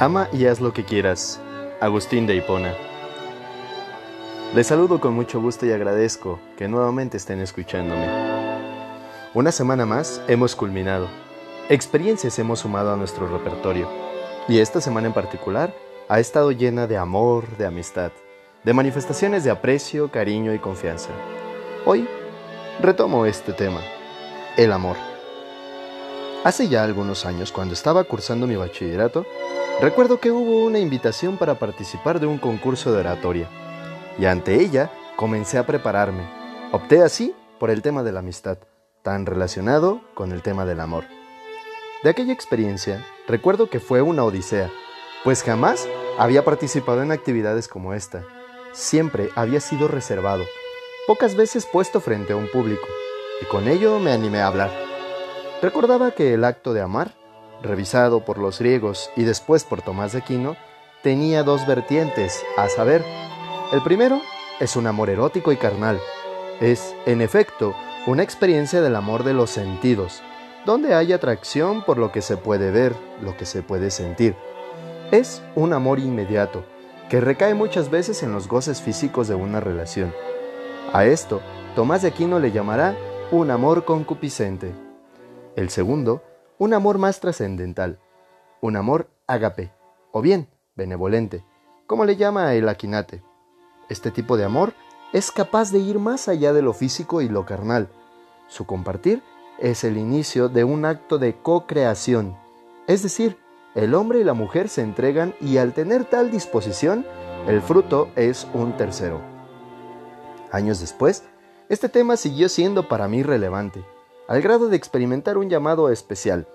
Ama y haz lo que quieras. Agustín de Hipona. Les saludo con mucho gusto y agradezco que nuevamente estén escuchándome. Una semana más hemos culminado. Experiencias hemos sumado a nuestro repertorio. Y esta semana en particular ha estado llena de amor, de amistad, de manifestaciones de aprecio, cariño y confianza. Hoy retomo este tema, el amor. Hace ya algunos años, cuando estaba cursando mi bachillerato, recuerdo que hubo una invitación para participar de un concurso de oratoria, y ante ella comencé a prepararme. Opté así por el tema de la amistad, tan relacionado con el tema del amor. De aquella experiencia, recuerdo que fue una odisea, pues jamás había participado en actividades como esta. Siempre había sido reservado, pocas veces puesto frente a un público, y con ello me animé a hablar. Recordaba que el acto de amar, revisado por los griegos y después por Tomás de Aquino, tenía dos vertientes, a saber, el primero es un amor erótico y carnal. Es, en efecto, una experiencia del amor de los sentidos, donde hay atracción por lo que se puede ver, lo que se puede sentir. Es un amor inmediato, que recae muchas veces en los goces físicos de una relación. A esto, Tomás de Aquino le llamará un amor concupiscente. El segundo, un amor más trascendental, un amor ágape, o bien benevolente, como le llama el Aquinate. Este tipo de amor es capaz de ir más allá de lo físico y lo carnal. Su compartir es el inicio de un acto de co-creación, es decir, el hombre y la mujer se entregan y al tener tal disposición, el fruto es un tercero. Años después, este tema siguió siendo para mí relevante al grado de experimentar un llamado especial,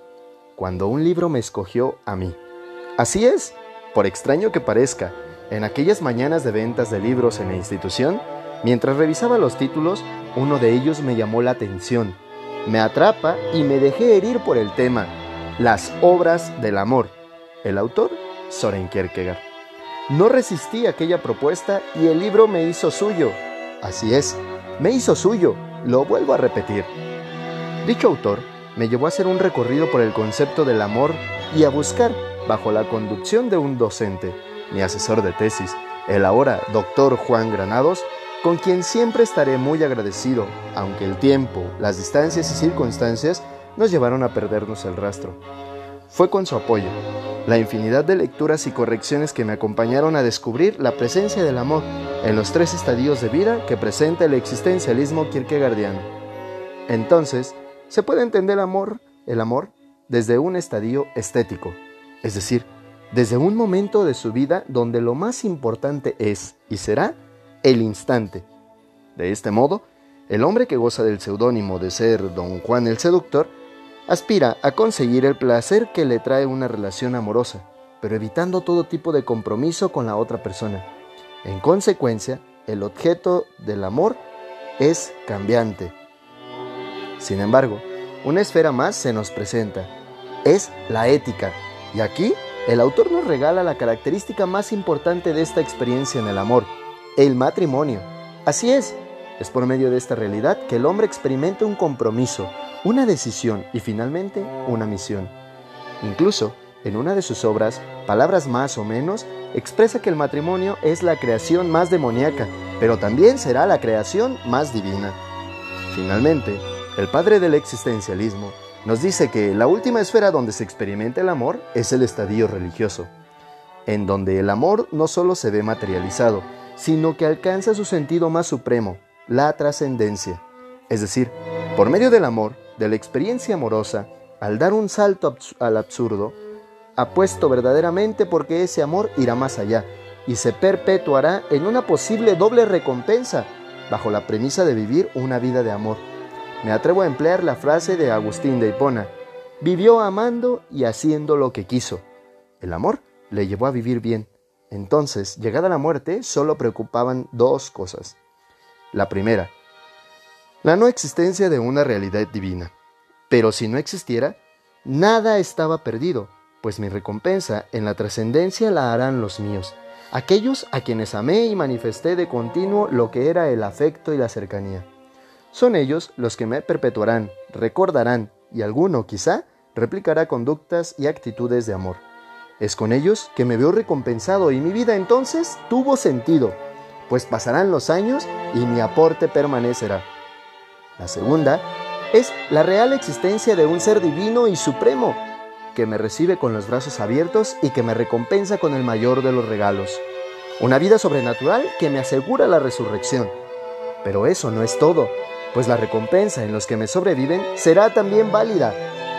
cuando un libro me escogió a mí. Así es, por extraño que parezca, en aquellas mañanas de ventas de libros en la institución, mientras revisaba los títulos, uno de ellos me llamó la atención, me atrapa y me dejé herir por el tema, Las obras del amor. El autor, Soren Kierkegaard. No resistí aquella propuesta y el libro me hizo suyo. Así es, me hizo suyo, lo vuelvo a repetir. Dicho autor me llevó a hacer un recorrido por el concepto del amor y a buscar, bajo la conducción de un docente, mi asesor de tesis, el ahora doctor Juan Granados, con quien siempre estaré muy agradecido, aunque el tiempo, las distancias y circunstancias nos llevaron a perdernos el rastro. Fue con su apoyo, la infinidad de lecturas y correcciones que me acompañaron a descubrir la presencia del amor en los tres estadios de vida que presenta el existencialismo kierkegaardiano. Entonces, se puede entender amor, el amor desde un estadio estético, es decir, desde un momento de su vida donde lo más importante es y será el instante. De este modo, el hombre que goza del seudónimo de ser don Juan el Seductor aspira a conseguir el placer que le trae una relación amorosa, pero evitando todo tipo de compromiso con la otra persona. En consecuencia, el objeto del amor es cambiante, sin embargo, una esfera más se nos presenta. Es la ética. Y aquí el autor nos regala la característica más importante de esta experiencia en el amor, el matrimonio. Así es, es por medio de esta realidad que el hombre experimenta un compromiso, una decisión y finalmente una misión. Incluso, en una de sus obras, Palabras más o menos, expresa que el matrimonio es la creación más demoníaca, pero también será la creación más divina. Finalmente, el padre del existencialismo nos dice que la última esfera donde se experimenta el amor es el estadio religioso, en donde el amor no solo se ve materializado, sino que alcanza su sentido más supremo, la trascendencia. Es decir, por medio del amor, de la experiencia amorosa, al dar un salto al absurdo, apuesto verdaderamente porque ese amor irá más allá y se perpetuará en una posible doble recompensa, bajo la premisa de vivir una vida de amor me atrevo a emplear la frase de Agustín de Hipona. Vivió amando y haciendo lo que quiso. El amor le llevó a vivir bien. Entonces, llegada la muerte, solo preocupaban dos cosas. La primera, la no existencia de una realidad divina. Pero si no existiera, nada estaba perdido, pues mi recompensa en la trascendencia la harán los míos, aquellos a quienes amé y manifesté de continuo lo que era el afecto y la cercanía. Son ellos los que me perpetuarán, recordarán y alguno quizá replicará conductas y actitudes de amor. Es con ellos que me veo recompensado y mi vida entonces tuvo sentido, pues pasarán los años y mi aporte permanecerá. La segunda es la real existencia de un ser divino y supremo, que me recibe con los brazos abiertos y que me recompensa con el mayor de los regalos. Una vida sobrenatural que me asegura la resurrección. Pero eso no es todo, pues la recompensa en los que me sobreviven será también válida.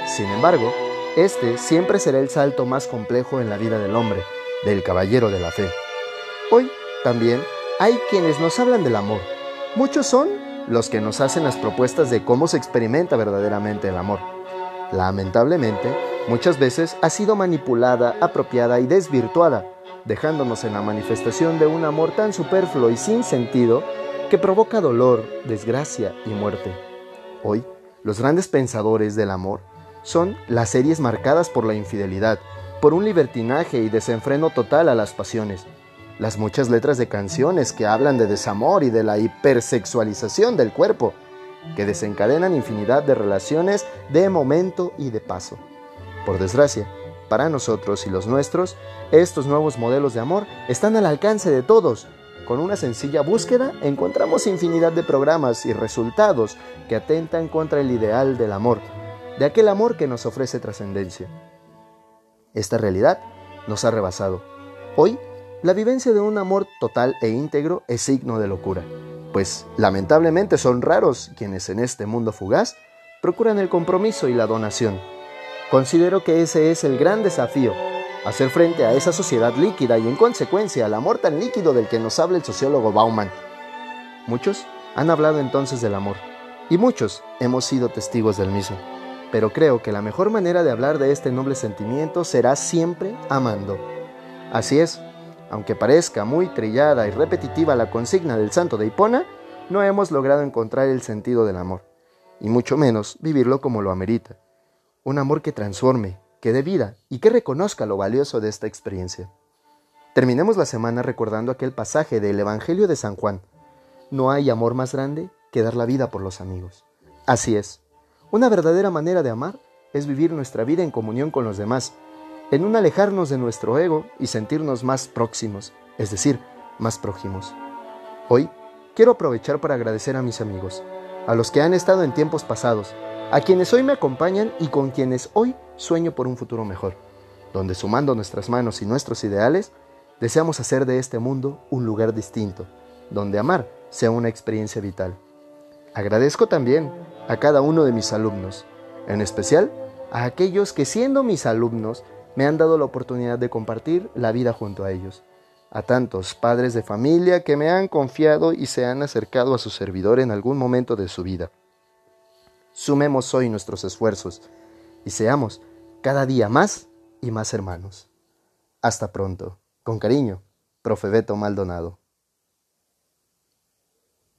Sin embargo, este siempre será el salto más complejo en la vida del hombre, del caballero de la fe. Hoy también hay quienes nos hablan del amor. Muchos son los que nos hacen las propuestas de cómo se experimenta verdaderamente el amor. Lamentablemente, muchas veces ha sido manipulada, apropiada y desvirtuada, dejándonos en la manifestación de un amor tan superfluo y sin sentido que provoca dolor, desgracia y muerte. Hoy, los grandes pensadores del amor son las series marcadas por la infidelidad, por un libertinaje y desenfreno total a las pasiones, las muchas letras de canciones que hablan de desamor y de la hipersexualización del cuerpo, que desencadenan infinidad de relaciones de momento y de paso. Por desgracia, para nosotros y los nuestros, estos nuevos modelos de amor están al alcance de todos. Con una sencilla búsqueda encontramos infinidad de programas y resultados que atentan contra el ideal del amor, de aquel amor que nos ofrece trascendencia. Esta realidad nos ha rebasado. Hoy la vivencia de un amor total e íntegro es signo de locura, pues lamentablemente son raros quienes en este mundo fugaz procuran el compromiso y la donación. Considero que ese es el gran desafío, hacer frente a esa sociedad líquida y en consecuencia al amor tan líquido del que nos habla el sociólogo Bauman. Muchos han hablado entonces del amor, y muchos hemos sido testigos del mismo, pero creo que la mejor manera de hablar de este noble sentimiento será siempre amando. Así es, aunque parezca muy trillada y repetitiva la consigna del santo de Hipona, no hemos logrado encontrar el sentido del amor, y mucho menos vivirlo como lo amerita. Un amor que transforme, que dé vida y que reconozca lo valioso de esta experiencia. Terminemos la semana recordando aquel pasaje del Evangelio de San Juan. No hay amor más grande que dar la vida por los amigos. Así es, una verdadera manera de amar es vivir nuestra vida en comunión con los demás, en un alejarnos de nuestro ego y sentirnos más próximos, es decir, más prójimos. Hoy quiero aprovechar para agradecer a mis amigos, a los que han estado en tiempos pasados, a quienes hoy me acompañan y con quienes hoy sueño por un futuro mejor, donde sumando nuestras manos y nuestros ideales, deseamos hacer de este mundo un lugar distinto, donde amar sea una experiencia vital. Agradezco también a cada uno de mis alumnos, en especial a aquellos que siendo mis alumnos me han dado la oportunidad de compartir la vida junto a ellos. A tantos padres de familia que me han confiado y se han acercado a su servidor en algún momento de su vida. Sumemos hoy nuestros esfuerzos y seamos cada día más y más hermanos. Hasta pronto. Con cariño, Profe Beto Maldonado.